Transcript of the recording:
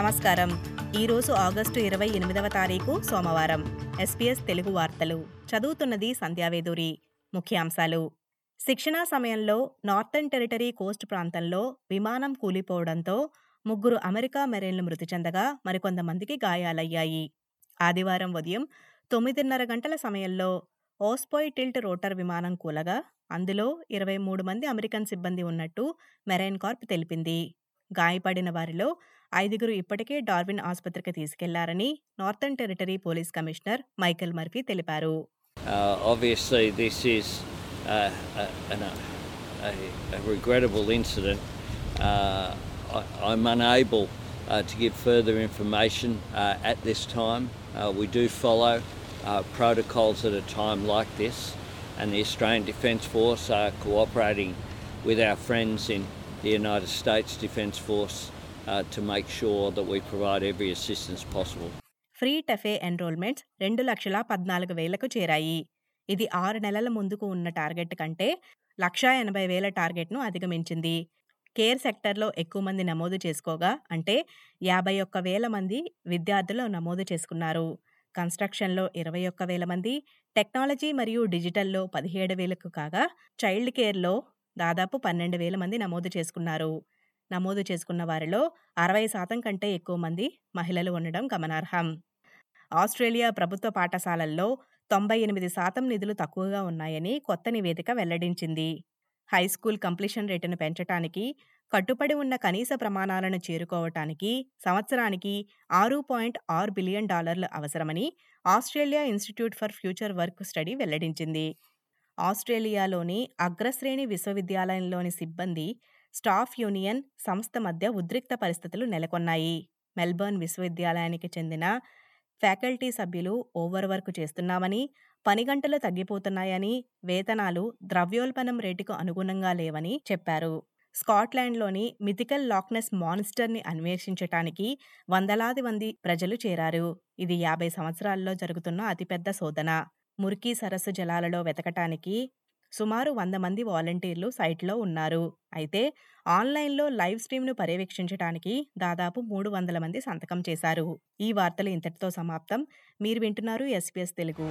నమస్కారం. ఈరోజు ఆగస్టు ఇరవై ఎనిమిదవ తారీఖు సోమవారం. ఎస్పీఎస్ తెలుగు వార్తలు. చదువుతున్నది సంధ్యావేదూరి ముఖ్యాంశాలు. శిక్షణా సమయంలో నార్థన్ టెరిటరీ కోస్ట్ ప్రాంతంలో విమానం కూలిపోవడంతో ముగ్గురు అమెరికా మెరైన్లు మృతి చెందగా మరికొంతమందికి గాయాలయ్యాయి. ఆదివారం ఉదయం తొమ్మిదిన్నర గంటల సమయంలో ఓస్పోయ్ టిల్ట్ రోటర్ విమానం కూలగా అందులో ఇరవై మూడు మంది అమెరికన్ సిబ్బంది ఉన్నట్టు మెరైన్ కార్ప్ తెలిపింది. గాయపడిన వారిలో ఐదుగురు ఇప్పటికే డార్విన్ ఆసుపత్రికి తీసుకెళ్ళారని Northern Territory police commissioner Michael Murphy తెలిపారు Uh, obviously, this is uh, a, a, a regrettable incident. Uh, I, I'm unable uh, to give further information uh, at this time. Uh, we do follow uh, protocols at a time like this, and the Australian Defence Force are cooperating with our friends in the United States Defence Force uh, to make sure that we provide every assistance possible. Free TAFE enrolments రెండు లక్షల పద్నాలుగు వేలకు చేరాయి. ఇది ఆరు నెలల ముందుకు ఉన్న టార్గెట్ కంటే లక్షా ఎనభై వేల టార్గెట్ను అధిగమించింది. కేర్ సెక్టర్లో ఎక్కువ మంది నమోదు చేసుకోగా అంటే యాభై ఒక్క వేల మంది విద్యార్థులు నమోదు చేసుకున్నారు. కన్స్ట్రక్షన్లో ఇరవై ఒక్క వేల మంది టెక్నాలజీ మరియు డిజిటల్లో పదిహేడు వేలకు కాగా చైల్డ్ కేర్లో దాదాపు పన్నెండు వేల మంది నమోదు చేసుకున్నారు. నమోదు చేసుకున్న వారిలో అరవై శాతం కంటే ఎక్కువ మంది మహిళలు ఉండడం గమనార్హం. ఆస్ట్రేలియా ప్రభుత్వ పాఠశాలల్లో తొంభై ఎనిమిది శాతం నిధులు తక్కువగా ఉన్నాయని కొత్త నివేదిక వెల్లడించింది. హైస్కూల్ కంప్లీషన్ రేటును పెంచటానికి కట్టుబడి ఉన్న కనీస ప్రమాణాలను చేరుకోవటానికి సంవత్సరానికి ఆరు పాయింట్ ఆరు బిలియన్ డాలర్లు అవసరమని Australia Institute for Future Work study వెల్లడించింది. ఆస్ట్రేలియాలోని అగ్రశ్రేణి విశ్వవిద్యాలయంలోని సిబ్బంది స్టాఫ్ యూనియన్ సంస్థ మధ్య ఉద్రిక్త పరిస్థితులు నెలకొన్నాయి. మెల్బర్న్ విశ్వవిద్యాలయానికి చెందిన ఫ్యాకల్టీ సభ్యులు ఓవర్ వర్క్ చేస్తున్నామని పని గంటలు తగ్గిపోతున్నాయని వేతనాలు ద్రవ్యోల్బణం రేటుకు అనుగుణంగా లేవని చెప్పారు. స్కాట్లాండ్లోని మిథికల్ లాక్నెస్ మాన్స్టర్ని అన్వేషించటానికి వందలాది మంది ప్రజలు చేరారు. ఇది యాభై సంవత్సరాల్లో జరుగుతున్న అతిపెద్ద శోధన. మురికి సరస్సు జలాలలో వెతకటానికి సుమారు వంద మంది వాలంటీర్లు సైట్లో ఉన్నారు. అయితే ఆన్లైన్లో లైవ్ స్ట్రీమ్ను పర్యవేక్షించడానికి దాదాపు మూడు వందల మంది సంతకం చేశారు. ఈ వార్తలు ఇంతటితో సమాప్తం. మీరు వింటున్నారు ఎస్పీఎస్ తెలుగు.